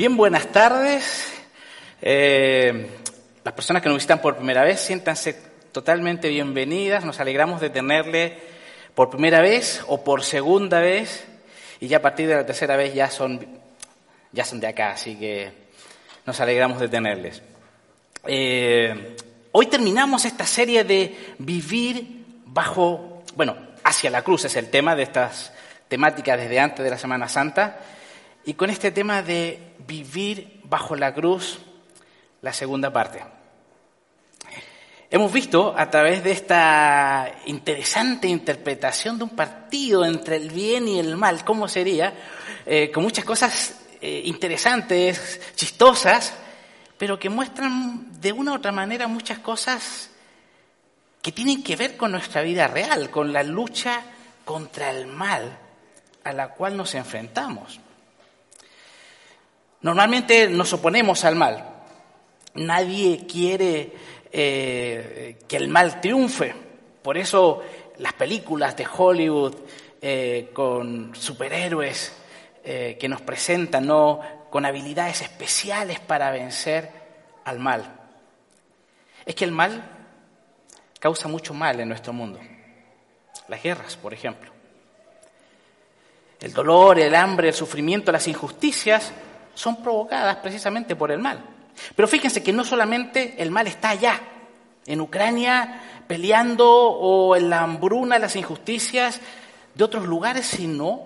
Bien, buenas tardes. Eh, las personas que nos visitan por primera vez, siéntanse totalmente bienvenidas. Nos alegramos de tenerle por primera vez o por segunda vez. Y ya a partir de la tercera vez ya son, ya son de acá, así que nos alegramos de tenerles. Eh, hoy terminamos esta serie de vivir bajo, bueno, hacia la cruz es el tema de estas temáticas desde antes de la Semana Santa. Y con este tema de vivir bajo la cruz, la segunda parte. Hemos visto a través de esta interesante interpretación de un partido entre el bien y el mal, cómo sería, eh, con muchas cosas eh, interesantes, chistosas, pero que muestran de una u otra manera muchas cosas que tienen que ver con nuestra vida real, con la lucha contra el mal a la cual nos enfrentamos. Normalmente nos oponemos al mal. Nadie quiere eh, que el mal triunfe. Por eso las películas de Hollywood eh, con superhéroes eh, que nos presentan, ¿no? con habilidades especiales para vencer al mal. Es que el mal causa mucho mal en nuestro mundo. Las guerras, por ejemplo. El dolor, el hambre, el sufrimiento, las injusticias son provocadas precisamente por el mal. Pero fíjense que no solamente el mal está allá, en Ucrania, peleando o en la hambruna, las injusticias de otros lugares, sino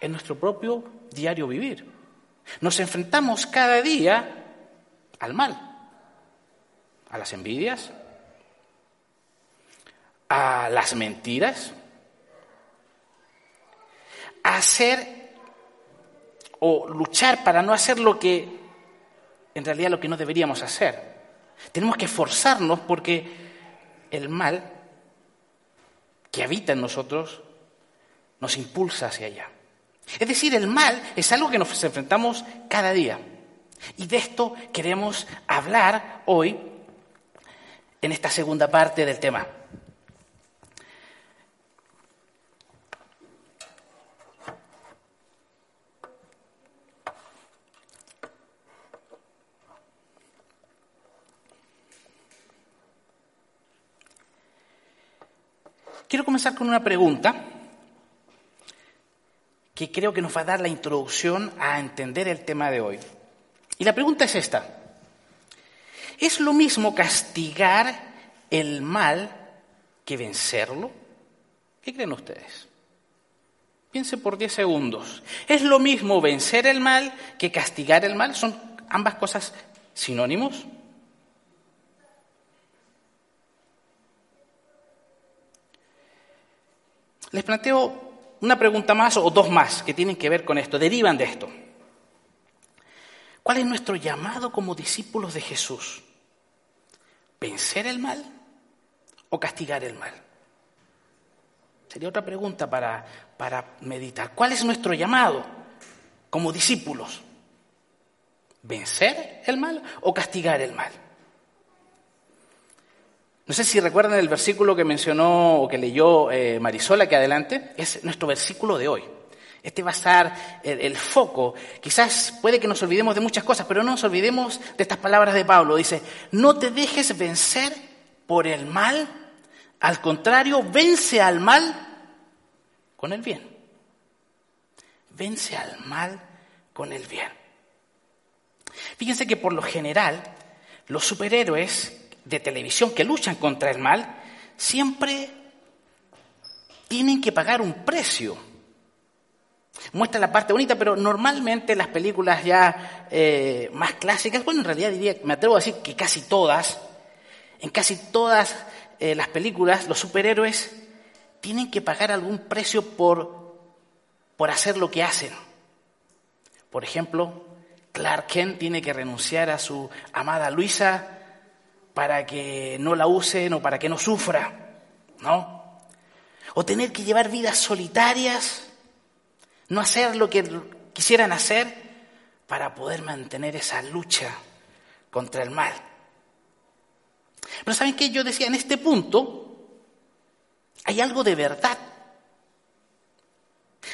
en nuestro propio diario vivir. Nos enfrentamos cada día al mal, a las envidias, a las mentiras, a hacer o luchar para no hacer lo que en realidad lo que no deberíamos hacer. Tenemos que esforzarnos porque el mal que habita en nosotros nos impulsa hacia allá. Es decir, el mal es algo que nos enfrentamos cada día. Y de esto queremos hablar hoy en esta segunda parte del tema. Quiero comenzar con una pregunta que creo que nos va a dar la introducción a entender el tema de hoy. Y la pregunta es esta. ¿Es lo mismo castigar el mal que vencerlo? ¿Qué creen ustedes? Piense por 10 segundos. ¿Es lo mismo vencer el mal que castigar el mal? ¿Son ambas cosas sinónimos? Les planteo una pregunta más o dos más que tienen que ver con esto, derivan de esto. ¿Cuál es nuestro llamado como discípulos de Jesús? ¿Vencer el mal o castigar el mal? Sería otra pregunta para, para meditar. ¿Cuál es nuestro llamado como discípulos? ¿Vencer el mal o castigar el mal? No sé si recuerdan el versículo que mencionó o que leyó eh, Marisola que adelante, es nuestro versículo de hoy. Este va a ser el, foco. Quizás puede que nos olvidemos de muchas cosas, pero no nos olvidemos de estas palabras de Pablo. Dice, no te dejes vencer por el mal, al contrario, vence al mal con el bien. Vence al mal con el bien. Fíjense que por lo general los superhéroes de televisión que luchan contra el mal siempre tienen que pagar un precio. Muestra la parte bonita, pero normalmente las películas ya eh, más clásicas, bueno, en realidad diría, me atrevo a decir que casi todas, en casi todas eh, las películas, los superhéroes tienen que pagar algún precio por, por hacer lo que hacen. Por ejemplo, Clark Kent tiene que renunciar a su amada Luisa para que no la usen o para que no sufra, ¿no? O tener que llevar vidas solitarias, no hacer lo que quisieran hacer para poder mantener esa lucha contra el mal. Pero ¿saben qué? Yo decía, en este punto hay algo de verdad.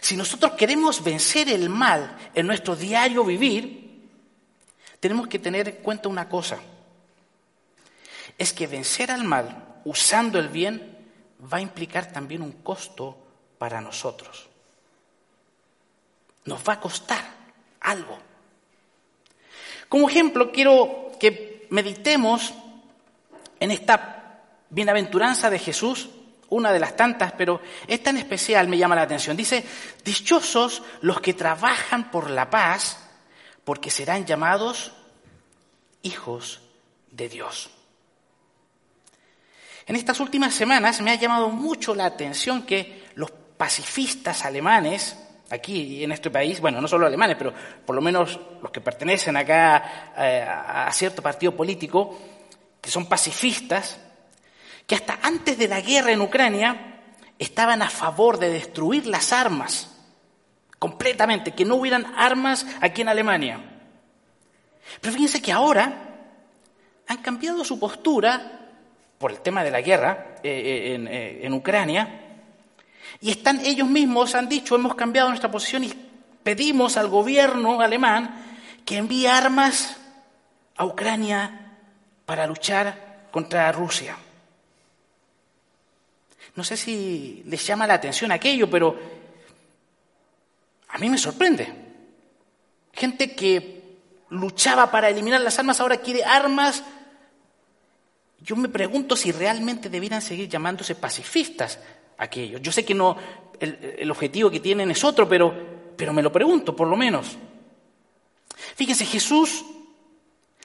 Si nosotros queremos vencer el mal en nuestro diario vivir, tenemos que tener en cuenta una cosa. Es que vencer al mal usando el bien va a implicar también un costo para nosotros. Nos va a costar algo. Como ejemplo, quiero que meditemos en esta bienaventuranza de Jesús, una de las tantas, pero esta en especial me llama la atención. Dice, dichosos los que trabajan por la paz, porque serán llamados hijos de Dios. En estas últimas semanas me ha llamado mucho la atención que los pacifistas alemanes, aquí en este país, bueno, no solo alemanes, pero por lo menos los que pertenecen acá eh, a cierto partido político, que son pacifistas, que hasta antes de la guerra en Ucrania estaban a favor de destruir las armas completamente, que no hubieran armas aquí en Alemania. Pero fíjense que ahora han cambiado su postura por el tema de la guerra eh, eh, en, eh, en Ucrania y están ellos mismos han dicho hemos cambiado nuestra posición y pedimos al gobierno alemán que envíe armas a Ucrania para luchar contra Rusia. No sé si les llama la atención aquello, pero a mí me sorprende. Gente que luchaba para eliminar las armas ahora quiere armas. Yo me pregunto si realmente debieran seguir llamándose pacifistas aquellos. Yo sé que no, el, objetivo que tienen es otro, pero, pero me lo pregunto, por lo menos. Fíjense, Jesús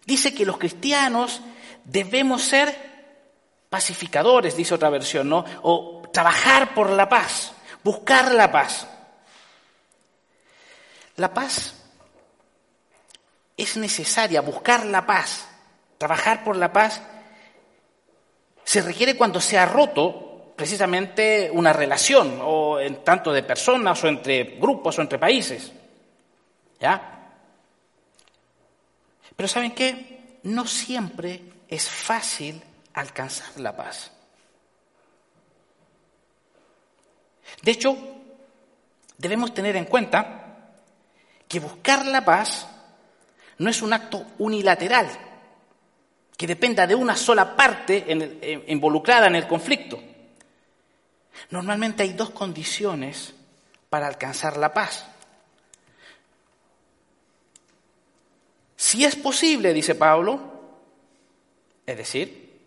dice que los cristianos debemos ser pacificadores, dice otra versión, ¿no? O trabajar por la paz, buscar la paz. La paz es necesaria, buscar la paz, trabajar por la paz, se requiere cuando se ha roto precisamente una relación, o en tanto de personas, o entre grupos, o entre países. ¿Ya? Pero ¿saben qué? No siempre es fácil alcanzar la paz. De hecho, debemos tener en cuenta que buscar la paz no es un acto unilateral, que dependa de una sola parte involucrada en el conflicto. Normalmente hay dos condiciones para alcanzar la paz. Si es posible, dice Pablo, es decir,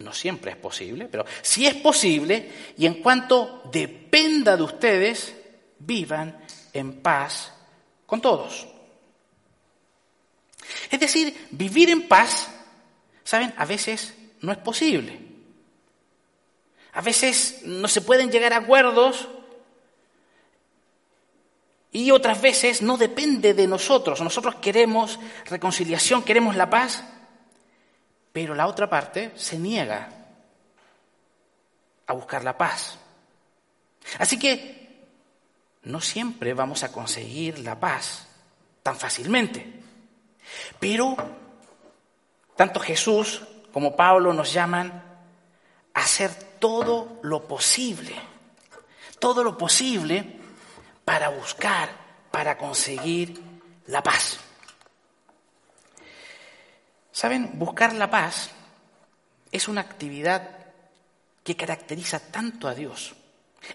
no siempre es posible, pero si es posible, y en cuanto dependa de ustedes, vivan en paz con todos. Es decir, vivir en paz, ¿saben? A veces no es posible. A veces no se pueden llegar a acuerdos y otras veces no depende de nosotros. Nosotros queremos reconciliación, queremos la paz, pero la otra parte se niega a buscar la paz. Así que no siempre vamos a conseguir la paz tan fácilmente. Pero tanto Jesús como Pablo nos llaman a hacer todo lo posible, todo lo posible para buscar, para conseguir la paz. Saben, buscar la paz es una actividad que caracteriza tanto a Dios.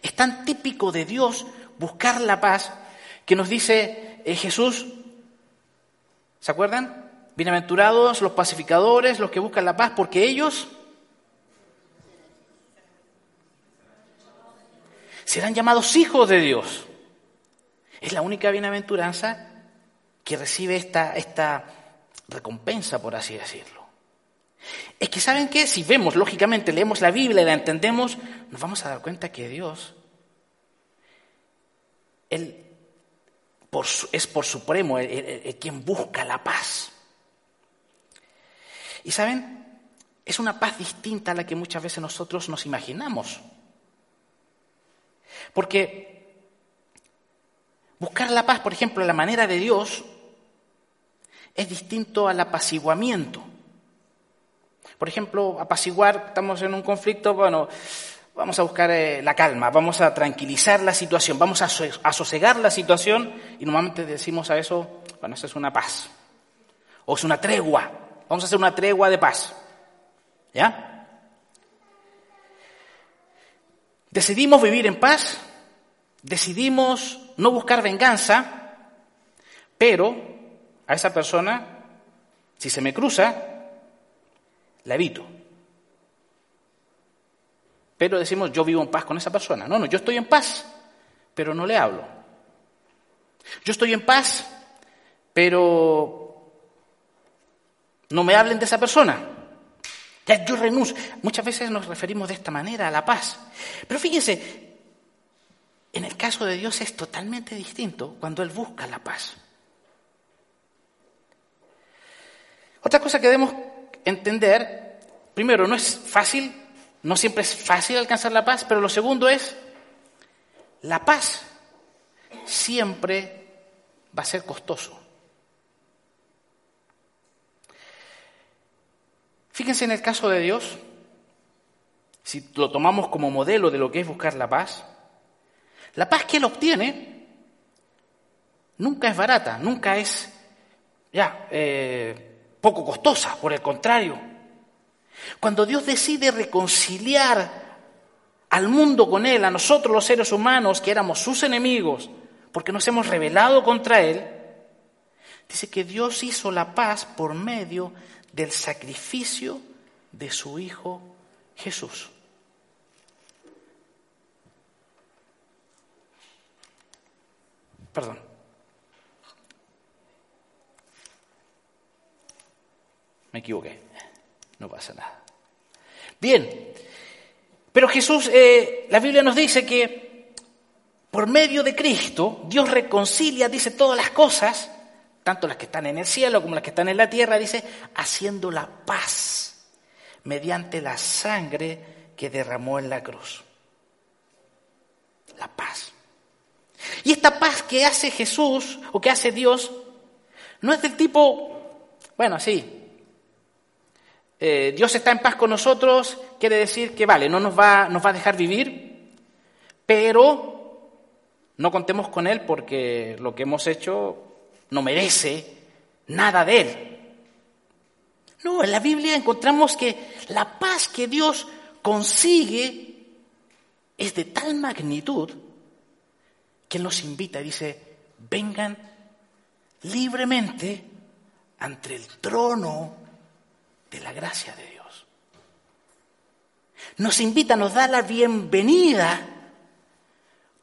Es tan típico de Dios buscar la paz que nos dice eh, Jesús, ¿se acuerdan? Bienaventurados los pacificadores, los que buscan la paz, porque ellos serán llamados hijos de Dios. Es la única bienaventuranza que recibe esta, esta recompensa, por así decirlo. Es que, ¿saben qué? Si vemos, lógicamente, leemos la Biblia y la entendemos, nos vamos a dar cuenta que Dios, Él es por supremo el, quien busca la paz. Y saben, es una paz distinta a la que muchas veces nosotros nos imaginamos. Porque buscar la paz, por ejemplo, la manera de Dios, es distinto al apaciguamiento. Por ejemplo, apaciguar, estamos en un conflicto, bueno, vamos a buscar eh, la calma, vamos a tranquilizar la situación, vamos a, sosegar la situación y normalmente decimos a eso, bueno, eso es una paz. O es una tregua, vamos a hacer una tregua de paz. ¿Ya? Decidimos vivir en paz, decidimos no buscar venganza, pero a esa persona, si se me cruza, la evito. Pero decimos, yo vivo en paz con esa persona. No, no, yo estoy en paz, pero no le hablo. Yo estoy en paz, pero no me hablen de esa persona. Ya yo renuncio. Muchas veces nos referimos de esta manera a la paz. Pero fíjense, en el caso de Dios es totalmente distinto cuando Él busca la paz. Otra cosa que debemos entender, primero, no es fácil no siempre es fácil alcanzar la paz, pero lo segundo es, la paz siempre va a ser costoso. Fíjense en el caso de Dios, si lo tomamos como modelo de lo que es buscar la paz, la paz que Él obtiene nunca es barata, nunca es ya eh, poco costosa, por el contrario, cuando Dios decide reconciliar al mundo con Él, a nosotros los seres humanos que éramos sus enemigos, porque nos hemos rebelado contra Él, dice que Dios hizo la paz por medio del sacrificio de su Hijo Jesús. Perdón. Me equivoqué. No pasa nada. Bien, pero Jesús, eh, la Biblia nos dice que por medio de Cristo Dios reconcilia, dice todas las cosas, tanto las que están en el cielo como las que están en la tierra, dice, haciendo la paz mediante la sangre que derramó en la cruz. La paz. Y esta paz que hace Jesús o que hace Dios no es del tipo, bueno, sí, eh, Dios está en paz con nosotros, quiere decir que, vale, no nos va, nos va a dejar vivir, pero no contemos con Él porque lo que hemos hecho no merece nada de Él. No, en la Biblia encontramos que la paz que Dios consigue es de tal magnitud que Él nos invita dice, vengan libremente ante el trono de la gracia de Dios. Nos invita, nos da la bienvenida,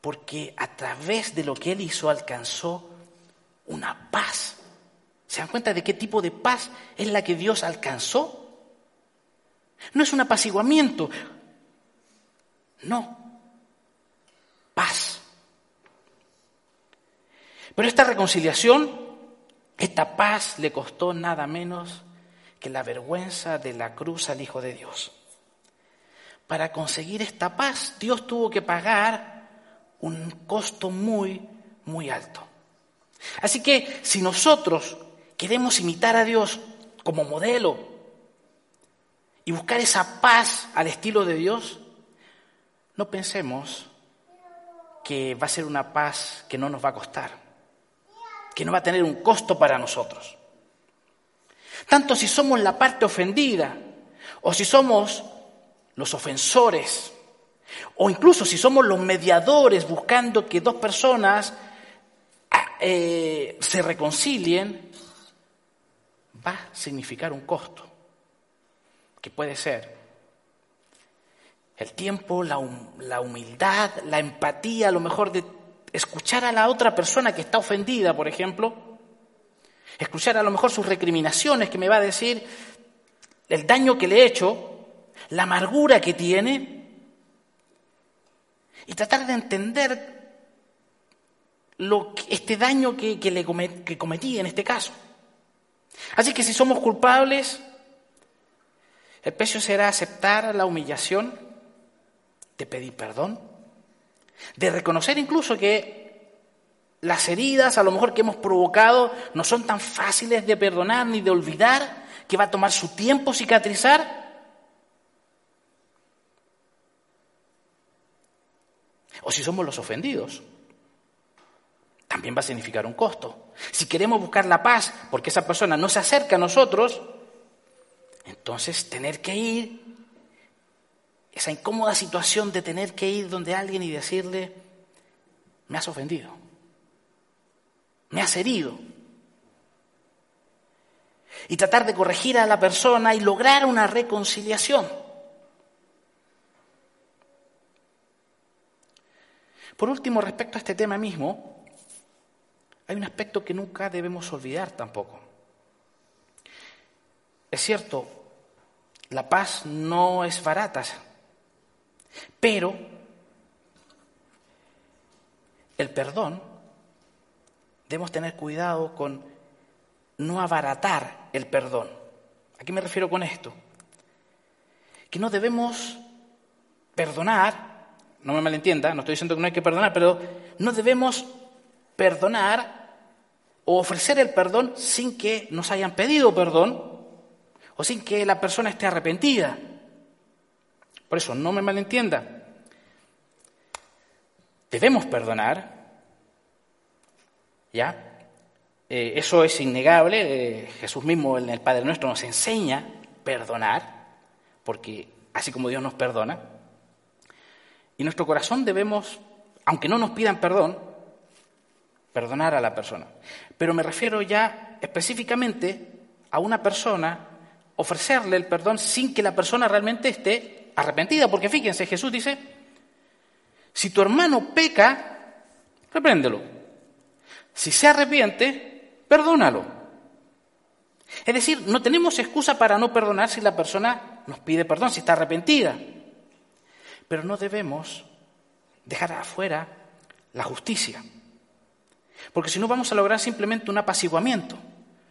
porque a través de lo que Él hizo alcanzó una paz. ¿Se dan cuenta de qué tipo de paz es la que Dios alcanzó? No es un apaciguamiento, no, paz. Pero esta reconciliación, esta paz le costó nada menos que la vergüenza de la cruz al Hijo de Dios. Para conseguir esta paz, Dios tuvo que pagar un costo muy, muy alto. Así que si nosotros queremos imitar a Dios como modelo y buscar esa paz al estilo de Dios, no pensemos que va a ser una paz que no nos va a costar, que no va a tener un costo para nosotros. Tanto si somos la parte ofendida o si somos los ofensores o incluso si somos los mediadores buscando que dos personas eh, se reconcilien, va a significar un costo, que puede ser el tiempo, la, la humildad, la empatía, a lo mejor de escuchar a la otra persona que está ofendida, por ejemplo, escuchar a lo mejor sus recriminaciones que me va a decir el daño que le he hecho, la amargura que tiene, y tratar de entender lo este daño que, le que cometí en este caso. Así que si somos culpables, el precio será aceptar la humillación, de pedir perdón, de reconocer incluso que las heridas a lo mejor que hemos provocado no son tan fáciles de perdonar ni de olvidar, que va a tomar su tiempo cicatrizar. O si somos los ofendidos, también va a significar un costo. Si queremos buscar la paz porque esa persona no se acerca a nosotros, entonces tener que ir, esa incómoda situación de tener que ir donde alguien y decirle, me has ofendido, me has herido. Y tratar de corregir a la persona y lograr una reconciliación. Por último, respecto a este tema mismo, hay un aspecto que nunca debemos olvidar tampoco. Es cierto, la paz no es barata, pero el perdón, debemos tener cuidado con no abaratar el perdón. ¿A qué me refiero con esto? Que no debemos perdonar, no me malentienda, no estoy diciendo que no hay que perdonar, pero no debemos perdonar o ofrecer el perdón sin que nos hayan pedido perdón o sin que la persona esté arrepentida. Por eso, no me malentienda. Debemos perdonar, ¿ya? Eh, eso es innegable. Eh, Jesús mismo en el Padre Nuestro nos enseña perdonar, porque así como Dios nos perdona, y nuestro corazón debemos, aunque no nos pidan perdón, perdonar a la persona. Pero me refiero ya específicamente a una persona ofrecerle el perdón sin que la persona realmente esté arrepentida. Porque fíjense, Jesús dice, si tu hermano peca, repréndelo. Si se arrepiente, perdónalo. Es decir, no tenemos excusa para no perdonar si la persona nos pide perdón, si está arrepentida. Pero no debemos dejar afuera la justicia. Porque si no vamos a lograr simplemente un apaciguamiento,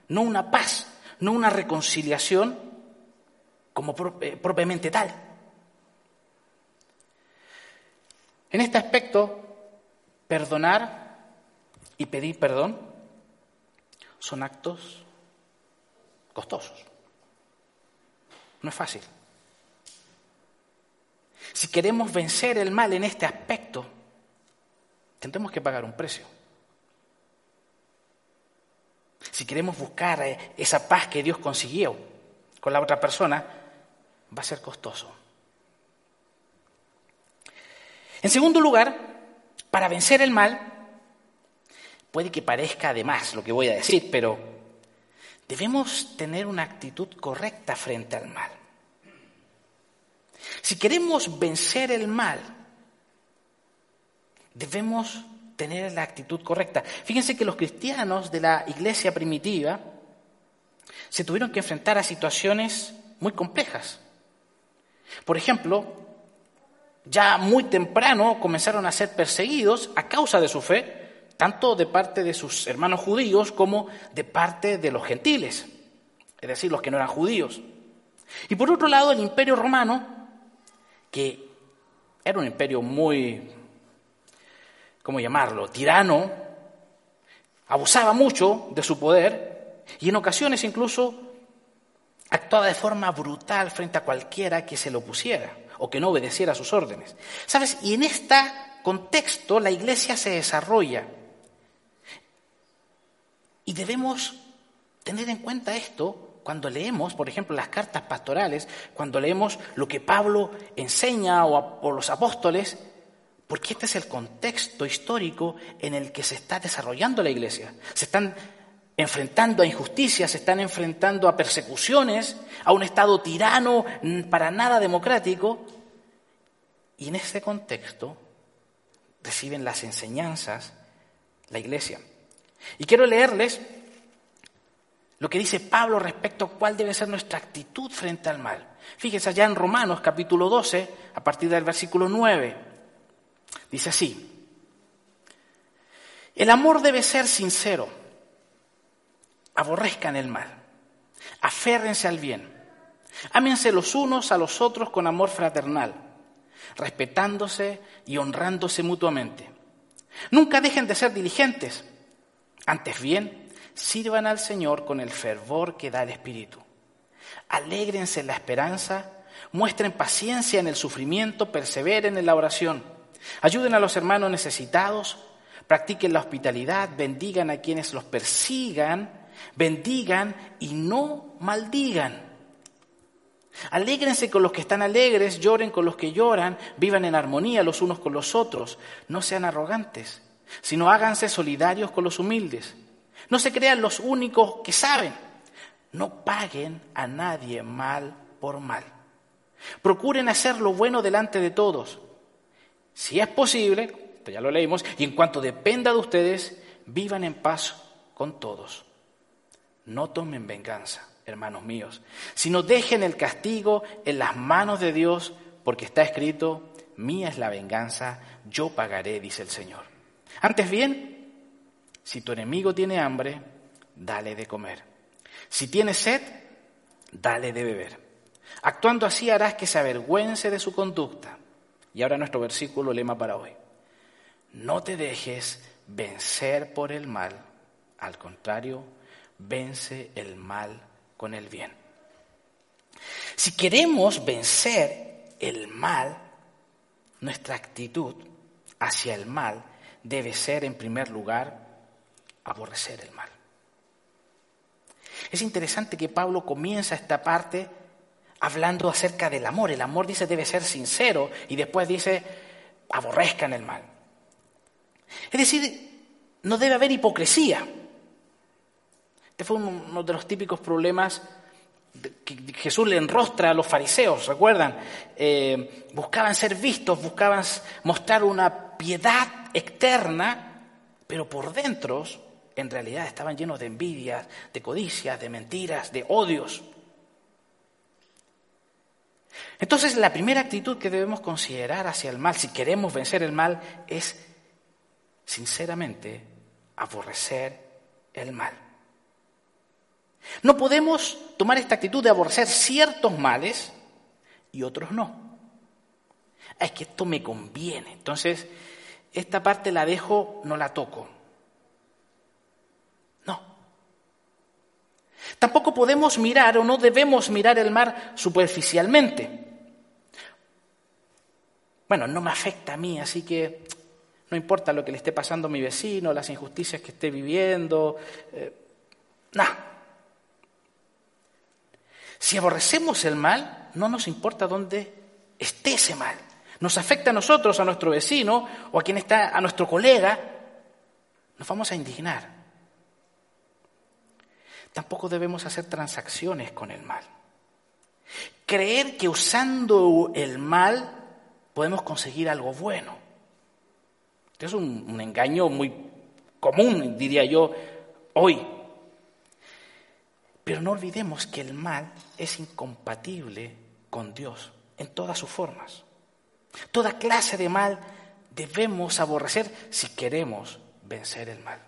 no una paz no una reconciliación como eh, propiamente tal. En este aspecto, perdonar y pedir perdón son actos costosos. No es fácil. Si queremos vencer el mal en este aspecto, tendremos que pagar un precio. Si queremos buscar eh, esa paz que Dios consiguió con la otra persona, va a ser costoso. En segundo lugar, para vencer el mal, puede que parezca además lo que voy a decir, pero debemos tener una actitud correcta frente al mal. Si queremos vencer el mal, debemos tener la actitud correcta. Fíjense que los cristianos de la iglesia primitiva se tuvieron que enfrentar a situaciones muy complejas. Por ejemplo, ya muy temprano comenzaron a ser perseguidos a causa de su fe, tanto de parte de sus hermanos judíos como de parte de los gentiles, es decir, los que no eran judíos. Y por otro lado, el imperio romano, que era un imperio muy ¿cómo llamarlo?, tirano, abusaba mucho de su poder y en ocasiones incluso actuaba de forma brutal frente a cualquiera que se lo opusiera o que no obedeciera a sus órdenes. ¿Sabes? Y en este contexto la iglesia se desarrolla. Y debemos tener en cuenta esto cuando leemos, por ejemplo, las cartas pastorales, cuando leemos lo que Pablo enseña o, o los apóstoles, porque este es el contexto histórico en el que se está desarrollando la iglesia. Se están enfrentando a injusticias, se están enfrentando a persecuciones, a un Estado tirano para nada democrático. Y en este contexto reciben las enseñanzas la iglesia. Y quiero leerles lo que dice Pablo respecto a cuál debe ser nuestra actitud frente al mal. Fíjense allá en Romanos capítulo 12, a partir del versículo 9. Dice así, el amor debe ser sincero, aborrezcan el mal, aférrense al bien, ámense los unos a los otros con amor fraternal, respetándose y honrándose mutuamente. Nunca dejen de ser diligentes, antes bien, sirvan al Señor con el fervor que da el Espíritu. Alégrense en la esperanza, muestren paciencia en el sufrimiento, perseveren en la oración. Ayuden a los hermanos necesitados, practiquen la hospitalidad, bendigan a quienes los persigan, bendigan y no maldigan. Alégrense con los que están alegres, lloren con los que lloran, vivan en armonía los unos con los otros. No sean arrogantes, sino háganse solidarios con los humildes. No se crean los únicos que saben. No paguen a nadie mal por mal. Procuren hacer lo bueno delante de todos. Si es posible, ya lo leímos, y en cuanto dependa de ustedes, vivan en paz con todos. No tomen venganza, hermanos míos, sino dejen el castigo en las manos de Dios, porque está escrito, mía es la venganza, yo pagaré, dice el Señor. Antes bien, si tu enemigo tiene hambre, dale de comer. Si tiene sed, dale de beber. Actuando así harás que se avergüence de su conducta. Y ahora nuestro versículo lema para hoy. No te dejes vencer por el mal, al contrario, vence el mal con el bien. Si queremos vencer el mal, nuestra actitud hacia el mal debe ser, en primer lugar, aborrecer el mal. Es interesante que Pablo comienza esta parte hablando acerca del amor. El amor dice debe ser sincero y después dice aborrezcan el mal. Es decir, no debe haber hipocresía. Este fue uno de los típicos problemas que Jesús le enrostra a los fariseos, ¿recuerdan? Eh, buscaban ser vistos, buscaban mostrar una piedad externa, pero por dentro en realidad estaban llenos de envidias, de codicias, de mentiras, de odios. Entonces la primera actitud que debemos considerar hacia el mal, si queremos vencer el mal, es sinceramente aborrecer el mal. No podemos tomar esta actitud de aborrecer ciertos males y otros no. Es que esto me conviene. Entonces, esta parte la dejo, no la toco. No. Tampoco podemos mirar o no debemos mirar el mar superficialmente. Bueno, no me afecta a mí, así que no importa lo que le esté pasando a mi vecino, las injusticias que esté viviendo. Eh, nada. Si aborrecemos el mal, no nos importa dónde esté ese mal. Nos afecta a nosotros, a nuestro vecino o a quien está, a nuestro colega. Nos vamos a indignar. Tampoco debemos hacer transacciones con el mal. Creer que usando el mal podemos conseguir algo bueno. Es un engaño muy común, diría yo, hoy pero no olvidemos que el mal es incompatible con Dios en todas sus formas. Toda clase de mal debemos aborrecer si queremos vencer el mal.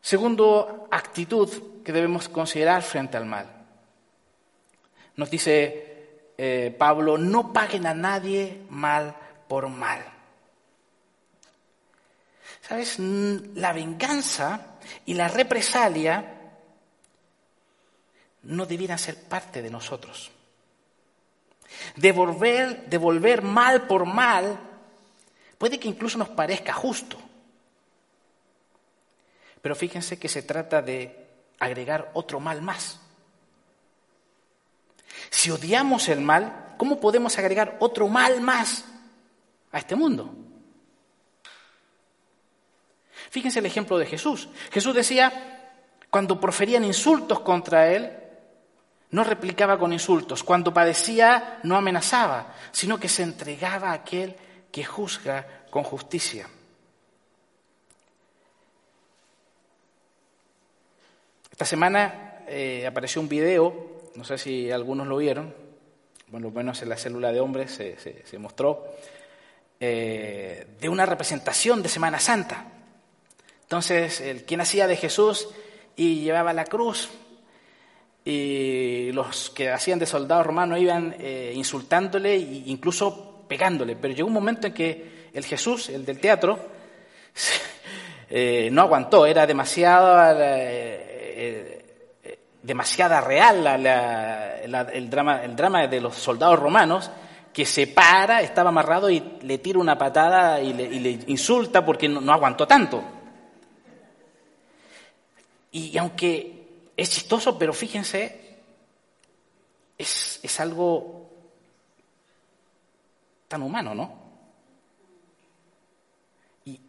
Segundo actitud que debemos considerar frente al mal. Nos dice eh, Pablo, no paguen a nadie mal por mal. ¿Sabes? La venganza y la represalia no debieran ser parte de nosotros. Devolver, devolver mal por mal puede que incluso nos parezca justo. Pero fíjense que se trata de agregar otro mal más. Si odiamos el mal, ¿cómo podemos agregar otro mal más a este mundo? Fíjense el ejemplo de Jesús. Jesús decía, cuando proferían insultos contra él, no replicaba con insultos. Cuando padecía, no amenazaba, sino que se entregaba a aquel que juzga con justicia. Esta semana eh, apareció un video, no sé si algunos lo vieron, bueno, lo menos en la célula de hombres se, mostró, eh, de una representación de Semana Santa. Entonces, el quien hacía de Jesús y llevaba la cruz, y los que hacían de soldado romano iban eh, insultándole e incluso pegándole. Pero llegó un momento en que el Jesús, el del teatro, no aguantó, era demasiado, eh, demasiada real el, drama, el drama de los soldados romanos, que se para, estaba amarrado y le tira una patada y le, insulta porque no, aguantó tanto. y aunque es chistoso, pero fíjense, es, algo tan humano, ¿no? Y,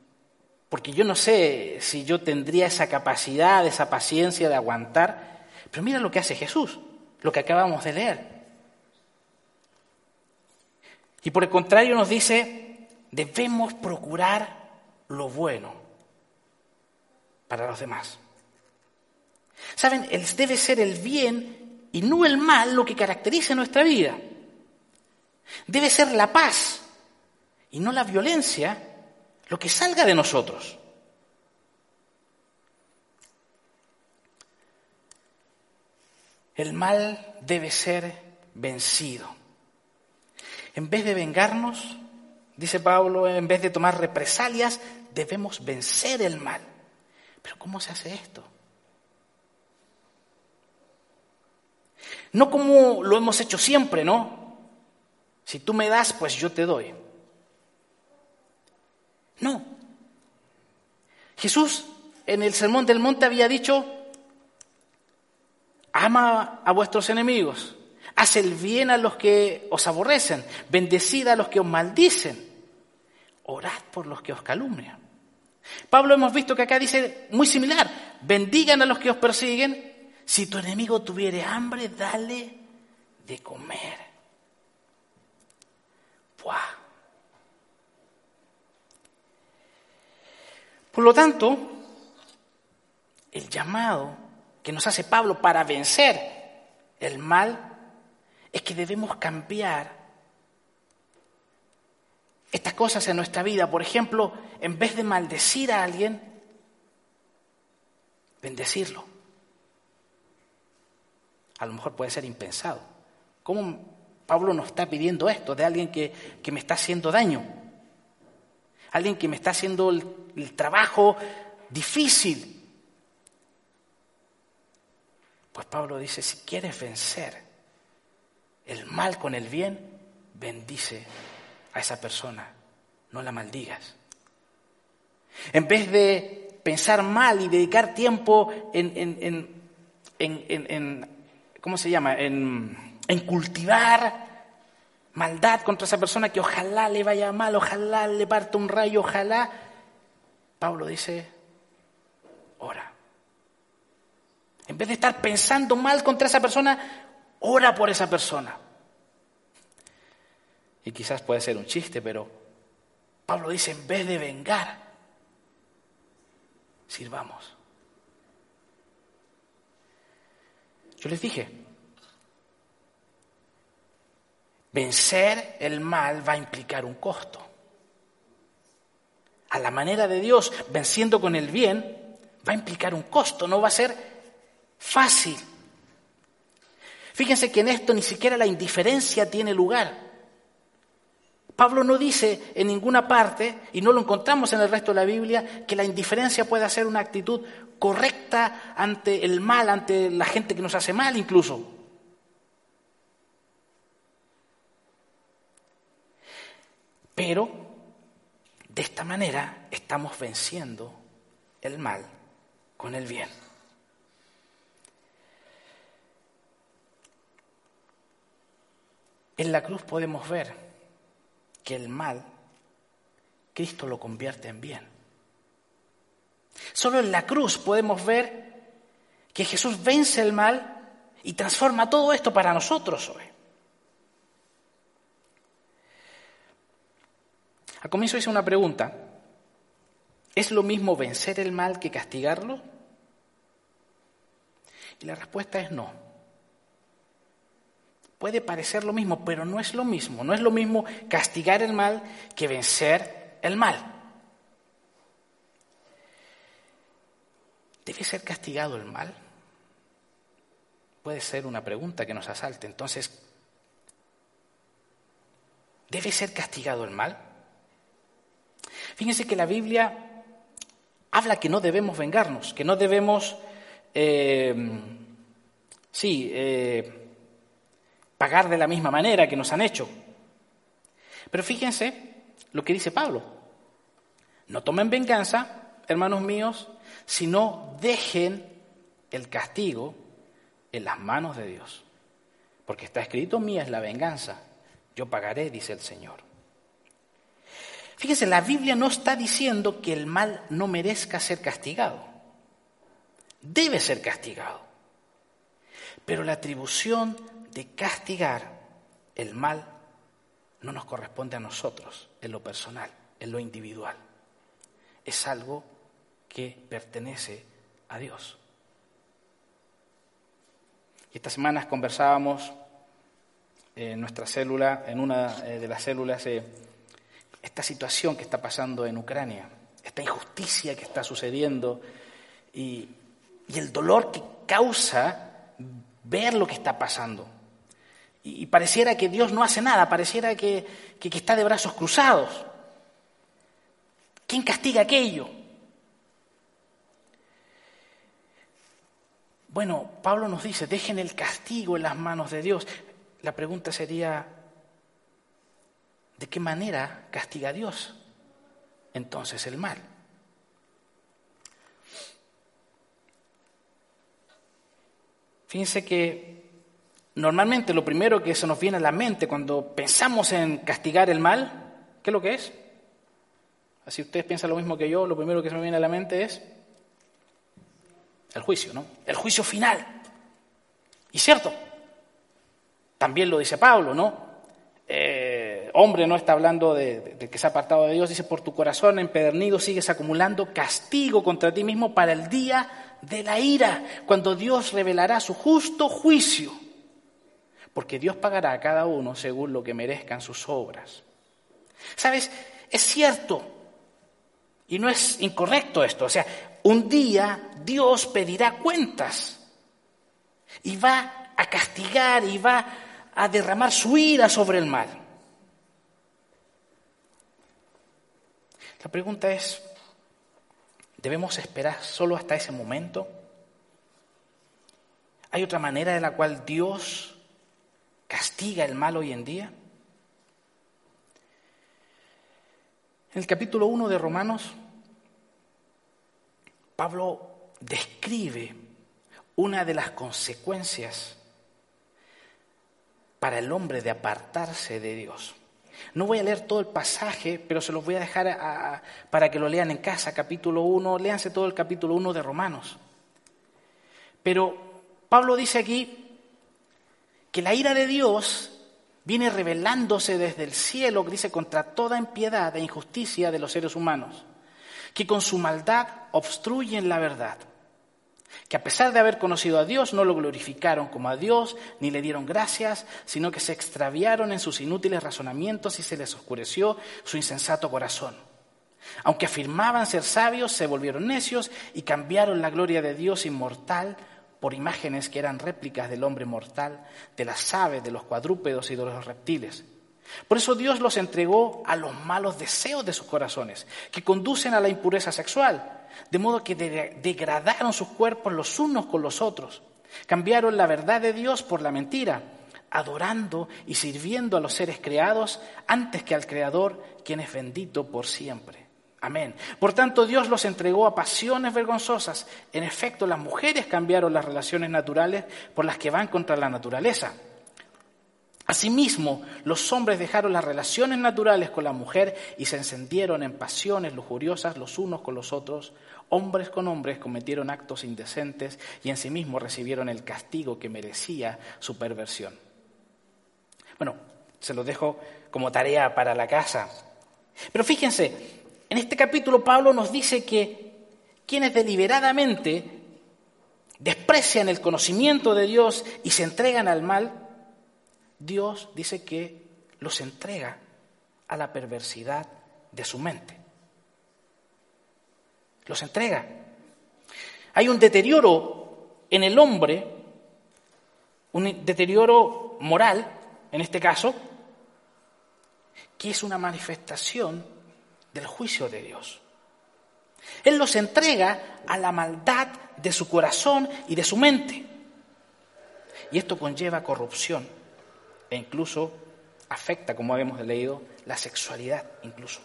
porque yo no sé si yo tendría esa capacidad, esa paciencia de aguantar, pero mira lo que hace Jesús, lo que acabamos de leer. Y por el contrario nos dice, debemos procurar lo bueno para los demás. Saben, debe ser el bien y no el mal lo que caracteriza nuestra vida. Debe ser la paz y no la violencia lo que salga de nosotros. El mal debe ser vencido. En vez de vengarnos, dice Pablo, en vez de tomar represalias, debemos vencer el mal. Pero ¿cómo se hace esto? No como lo hemos hecho siempre, ¿no? Si tú me das, pues yo te doy. No. Jesús en el Sermón del Monte había dicho, ama a vuestros enemigos, haz el bien a los que os aborrecen, bendecid a los que os maldicen, orad por los que os calumnian. Pablo hemos visto que acá dice muy similar, bendigan a los que os persiguen si tu enemigo tuviere hambre, dale de comer. Por lo tanto, el llamado que nos hace Pablo para vencer el mal es que debemos cambiar estas cosas en nuestra vida. Por ejemplo, en vez de maldecir a alguien, bendecirlo a lo mejor puede ser impensado. ¿Cómo Pablo nos está pidiendo esto de alguien que, me está haciendo daño? Alguien que me está haciendo el, trabajo difícil. Pues Pablo dice, si quieres vencer el mal con el bien, bendice a esa persona, no la maldigas. En vez de pensar mal y dedicar tiempo en, en, en ¿cómo se llama?, en, cultivar maldad contra esa persona que ojalá le vaya mal, ojalá le parta un rayo, ojalá. Pablo dice, ora. En vez de estar pensando mal contra esa persona, ora por esa persona. Y quizás puede ser un chiste, pero Pablo dice, en vez de vengar, sirvamos. Yo les dije, vencer el mal va a implicar un costo. A la manera de Dios, venciendo con el bien, va a implicar un costo, no va a ser fácil. Fíjense que en esto ni siquiera la indiferencia tiene lugar. Pablo no dice en ninguna parte, y no lo encontramos en el resto de la Biblia, que la indiferencia pueda ser una actitud correcta ante el mal, ante la gente que nos hace mal incluso. Pero de esta manera estamos venciendo el mal con el bien. En la cruz podemos ver que el mal, Cristo lo convierte en bien. Solo en la cruz podemos ver que Jesús vence el mal y transforma todo esto para nosotros hoy. Al comienzo hice una pregunta. ¿Es lo mismo vencer el mal que castigarlo? Y la respuesta es no. Puede parecer lo mismo, pero no es lo mismo. No es lo mismo castigar el mal que vencer el mal. ¿Debe ser castigado el mal? Puede ser una pregunta que nos asalte. Entonces, ¿debe ser castigado el mal? Fíjense que la Biblia habla que no debemos vengarnos, que no debemos, eh, sí, eh, pagar de la misma manera que nos han hecho. Pero fíjense lo que dice Pablo. No tomen venganza, hermanos míos, sino dejen el castigo en las manos de Dios. Porque está escrito, mía es la venganza, yo pagaré, dice el Señor. Fíjese, la Biblia no está diciendo que el mal no merezca ser castigado. Debe ser castigado. Pero la atribución de castigar el mal no nos corresponde a nosotros, en lo personal, en lo individual. Es algo que pertenece a Dios. Y estas semanas conversábamos en nuestra célula, en una eh, de las células, eh, esta situación que está pasando en Ucrania, esta injusticia que está sucediendo y, el dolor que causa ver lo que está pasando. Y, pareciera que Dios no hace nada, pareciera que, que está de brazos cruzados. ¿Quién castiga aquello? Bueno, Pablo nos dice, dejen el castigo en las manos de Dios. La pregunta sería, ¿De qué manera castiga Dios entonces el mal? Fíjense que normalmente lo primero que se nos viene a la mente cuando pensamos en castigar el mal, ¿qué es lo que es? Así ustedes piensan lo mismo que yo, lo primero que se me viene a la mente es el juicio, ¿no? El juicio final. Y cierto, también lo dice Pablo, ¿no? Hombre no está hablando de, que se ha apartado de Dios, dice, por tu corazón empedernido sigues acumulando castigo contra ti mismo para el día de la ira, cuando Dios revelará su justo juicio, porque Dios pagará a cada uno según lo que merezcan sus obras. ¿Sabes? Es cierto, y no es incorrecto esto, o sea, un día Dios pedirá cuentas y va a castigar y va a derramar su ira sobre el mal. La pregunta es, ¿debemos esperar solo hasta ese momento? ¿Hay otra manera de la cual Dios castiga el mal hoy en día? En el capítulo 1 de Romanos, Pablo describe una de las consecuencias para el hombre de apartarse de Dios. No voy a leer todo el pasaje, pero se los voy a dejar para que lo lean en casa, capítulo 1, léanse todo el capítulo 1 de Romanos. Pero Pablo dice aquí que la ira de Dios viene revelándose desde el cielo, dice, contra toda impiedad e injusticia de los seres humanos, que con su maldad obstruyen la verdad que a pesar de haber conocido a Dios no lo glorificaron como a Dios, ni le dieron gracias, sino que se extraviaron en sus inútiles razonamientos y se les oscureció su insensato corazón. Aunque afirmaban ser sabios, se volvieron necios y cambiaron la gloria de Dios inmortal por imágenes que eran réplicas del hombre mortal, de las aves, de los cuadrúpedos y de los reptiles. Por eso Dios los entregó a los malos deseos de sus corazones, que conducen a la impureza sexual de modo que degradaron sus cuerpos los unos con los otros. Cambiaron la verdad de Dios por la mentira, adorando y sirviendo a los seres creados antes que al Creador, quien es bendito por siempre. Amén. Por tanto, Dios los entregó a pasiones vergonzosas. En efecto, las mujeres cambiaron las relaciones naturales por las que van contra la naturaleza. Asimismo, los hombres dejaron las relaciones naturales con la mujer y se encendieron en pasiones lujuriosas los unos con los otros, Hombres con hombres cometieron actos indecentes y en sí mismos recibieron el castigo que merecía su perversión. Bueno, se lo dejo como tarea para la casa. Pero fíjense, en este capítulo Pablo nos dice que quienes deliberadamente desprecian el conocimiento de Dios y se entregan al mal, Dios dice que los entrega a la perversidad de su mente. Los entrega. Hay un deterioro en el hombre, un deterioro moral, en este caso, que es una manifestación del juicio de Dios. Él los entrega a la maldad de su corazón y de su mente. Y esto conlleva corrupción e incluso afecta, como habíamos leído, la sexualidad incluso.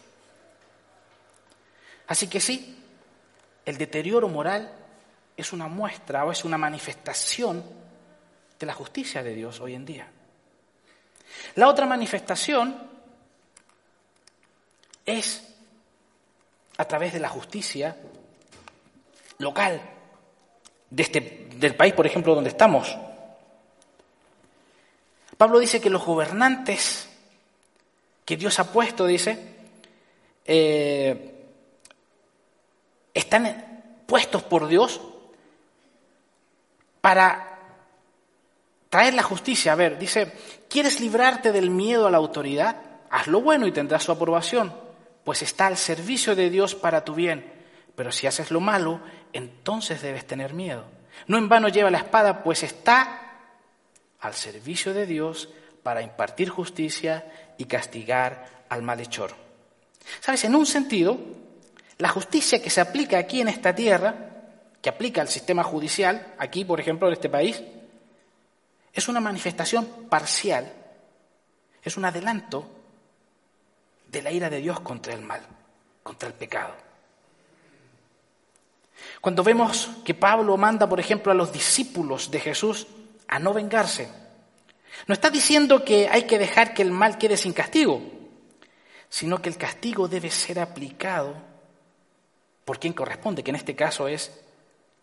Así que sí, el deterioro moral es una muestra o es una manifestación de la justicia de Dios hoy en día. La otra manifestación es a través de la justicia local de este, del país, por ejemplo, donde estamos. Pablo dice que los gobernantes que Dios ha puesto, dice, eh, están puestos por Dios para traer la justicia. A ver, dice, ¿quieres librarte del miedo a la autoridad? Haz lo bueno y tendrás su aprobación, pues está al servicio de Dios para tu bien. Pero si haces lo malo, entonces debes tener miedo. No en vano lleva la espada, pues está al servicio de Dios para impartir justicia y castigar al malhechor. ¿Sabes? En un sentido, la justicia que se aplica aquí en esta tierra, que aplica al sistema judicial, aquí, por ejemplo, en este país, es una manifestación parcial, es un adelanto de la ira de Dios contra el mal, contra el pecado. Cuando vemos que Pablo manda, por ejemplo, a los discípulos de Jesús a no vengarse, no está diciendo que hay que dejar que el mal quede sin castigo, sino que el castigo debe ser aplicado por quien corresponde, que en este caso es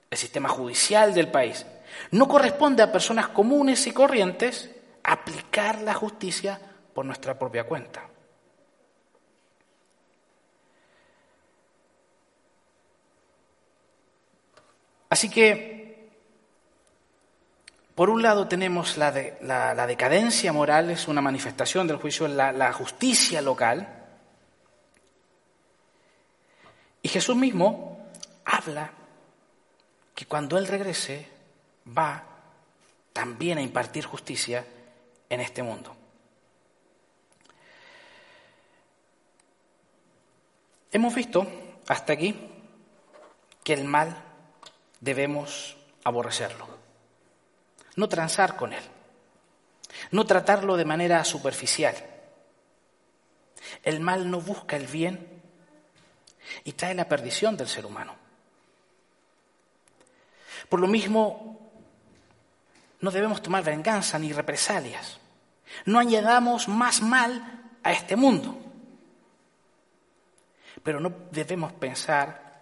el sistema judicial del país. No corresponde a personas comunes y corrientes aplicar la justicia por nuestra propia cuenta. Así que, por un lado tenemos la, decadencia moral, es una manifestación del juicio, la, la justicia local. Y Jesús mismo habla que cuando Él regrese va también a impartir justicia en este mundo. Hemos visto hasta aquí que el mal debemos aborrecerlo, no transar con él, no tratarlo de manera superficial. El mal no busca el bien y trae la perdición del ser humano. Por lo mismo, no debemos tomar venganza ni represalias. No añadamos más mal a este mundo. Pero no debemos pensar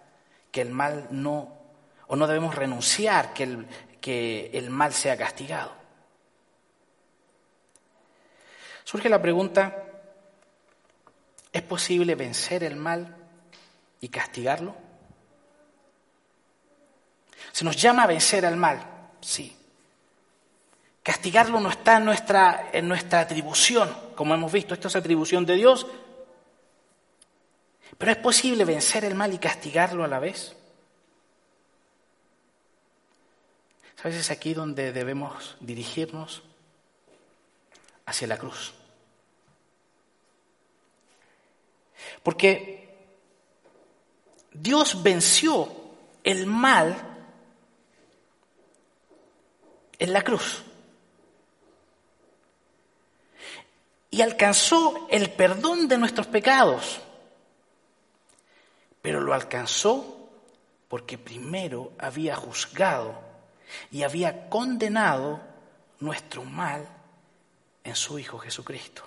que el mal no o no debemos renunciar que el, que el mal sea castigado. Surge la pregunta, ¿es posible vencer el mal y castigarlo? Se nos llama a vencer al mal, sí. Castigarlo no está en nuestra, en nuestra atribución, como hemos visto, esto es atribución de Dios. Pero es posible vencer el mal y castigarlo a la vez. A veces aquí donde debemos dirigirnos hacia la cruz. Porque Dios venció el mal en la cruz. Y alcanzó el perdón de nuestros pecados. Pero lo alcanzó porque primero había juzgado y había condenado nuestro mal en su Hijo Jesucristo.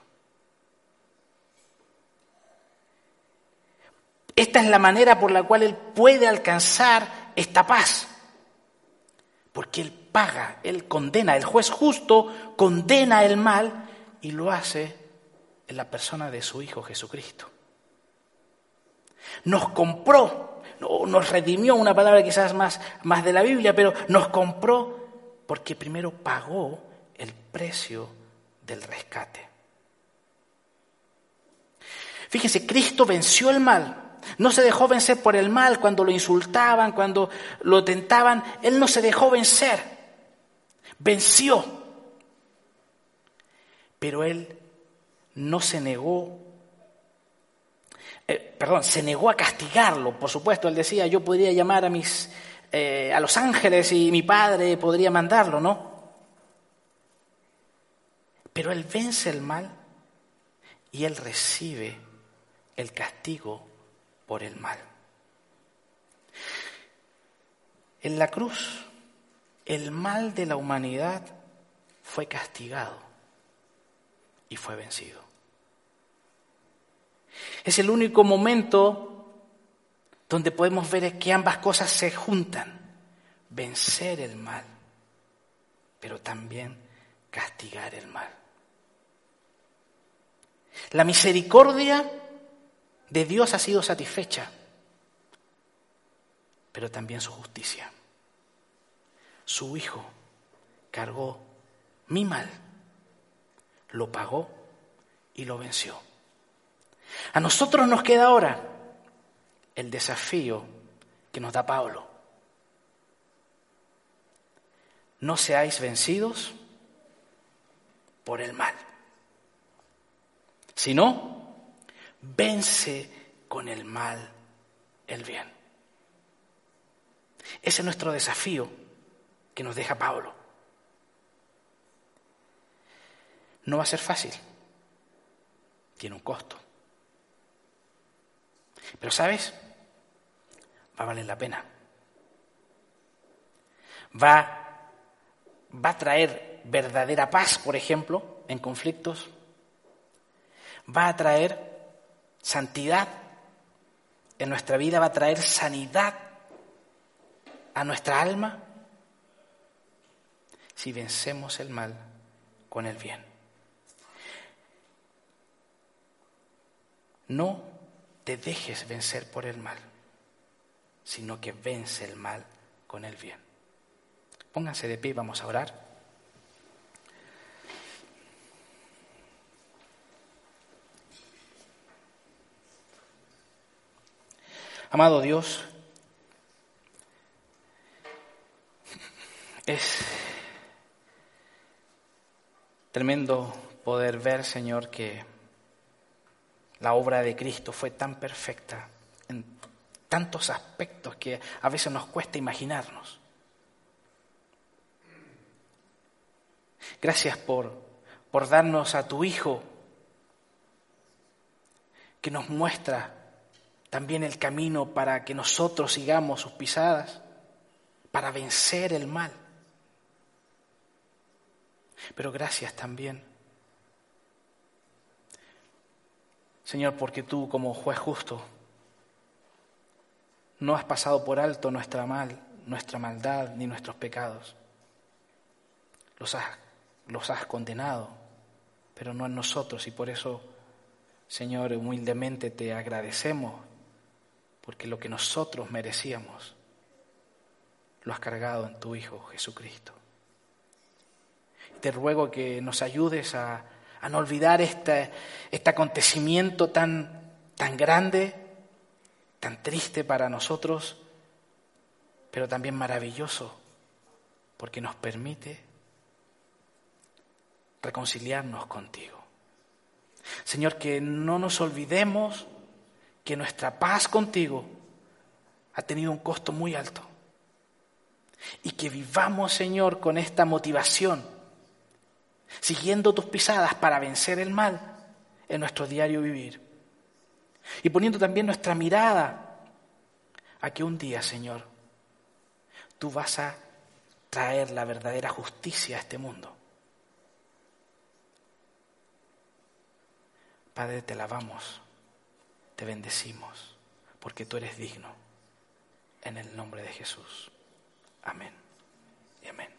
Esta es la manera por la cual Él puede alcanzar esta paz. Porque Él paga, Él condena, el juez justo condena el mal y lo hace en la persona de su Hijo Jesucristo. Nos compró, nos redimió, una palabra quizás más, más de la Biblia, pero nos compró porque primero pagó el precio del rescate. Fíjense, Cristo venció el mal. No se dejó vencer por el mal cuando lo insultaban, cuando lo tentaban. Él no se dejó vencer. Venció. Pero él no se negó, eh, perdón, se negó a castigarlo. Por supuesto, él decía, yo podría llamar a mis, eh, a los ángeles y mi padre podría mandarlo, ¿no? Pero él vence el mal y él recibe el castigo por el mal. En la cruz, el mal de la humanidad fue castigado y fue vencido. Es el único momento donde podemos ver que ambas cosas se juntan. Vencer el mal, pero también castigar el mal. La misericordia de Dios ha sido satisfecha, pero también su justicia. Su Hijo cargó mi mal, lo pagó y lo venció. A nosotros nos queda ahora el desafío que nos da Pablo. No seáis vencidos por el mal, sino vence con el mal el bien. Ese es nuestro desafío que nos deja Pablo. No va a ser fácil, tiene un costo. Pero sabes, va a valer la pena. Va, va a traer verdadera paz, por ejemplo, en conflictos. Va a traer santidad en nuestra vida, va a traer sanidad a nuestra alma si vencemos el mal con el bien. No te dejes vencer por el mal, sino que vence el mal con el bien. Pónganse de pie y vamos a orar. Amado Dios, es tremendo poder ver, Señor, que la obra de Cristo fue tan perfecta en tantos aspectos que a veces nos cuesta imaginarnos. Gracias por, por darnos a tu Hijo que nos muestra también el camino para que nosotros sigamos sus pisadas, para vencer el mal. Pero gracias también Señor, porque tú como juez justo no has pasado por alto nuestra mal, nuestra maldad ni nuestros pecados. Los has, los has condenado, pero no en nosotros y por eso, Señor, humildemente te agradecemos porque lo que nosotros merecíamos lo has cargado en tu Hijo Jesucristo. Te ruego que nos ayudes a a no olvidar este, este acontecimiento tan, tan grande, tan triste para nosotros, pero también maravilloso, porque nos permite reconciliarnos contigo. Señor, que no nos olvidemos que nuestra paz contigo ha tenido un costo muy alto. Y que vivamos, Señor, con esta motivación siguiendo tus pisadas para vencer el mal en nuestro diario vivir. Y poniendo también nuestra mirada a que un día, Señor, tú vas a traer la verdadera justicia a este mundo. Padre, te lavamos, te bendecimos, porque tú eres digno. En el nombre de Jesús. Amén. Y amén.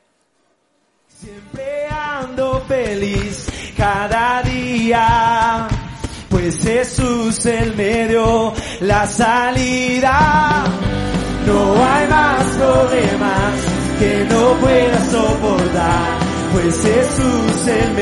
Siempre ando feliz cada día, pues Jesús el medio, la salida. No hay más problemas que no pueda soportar, pues Jesús el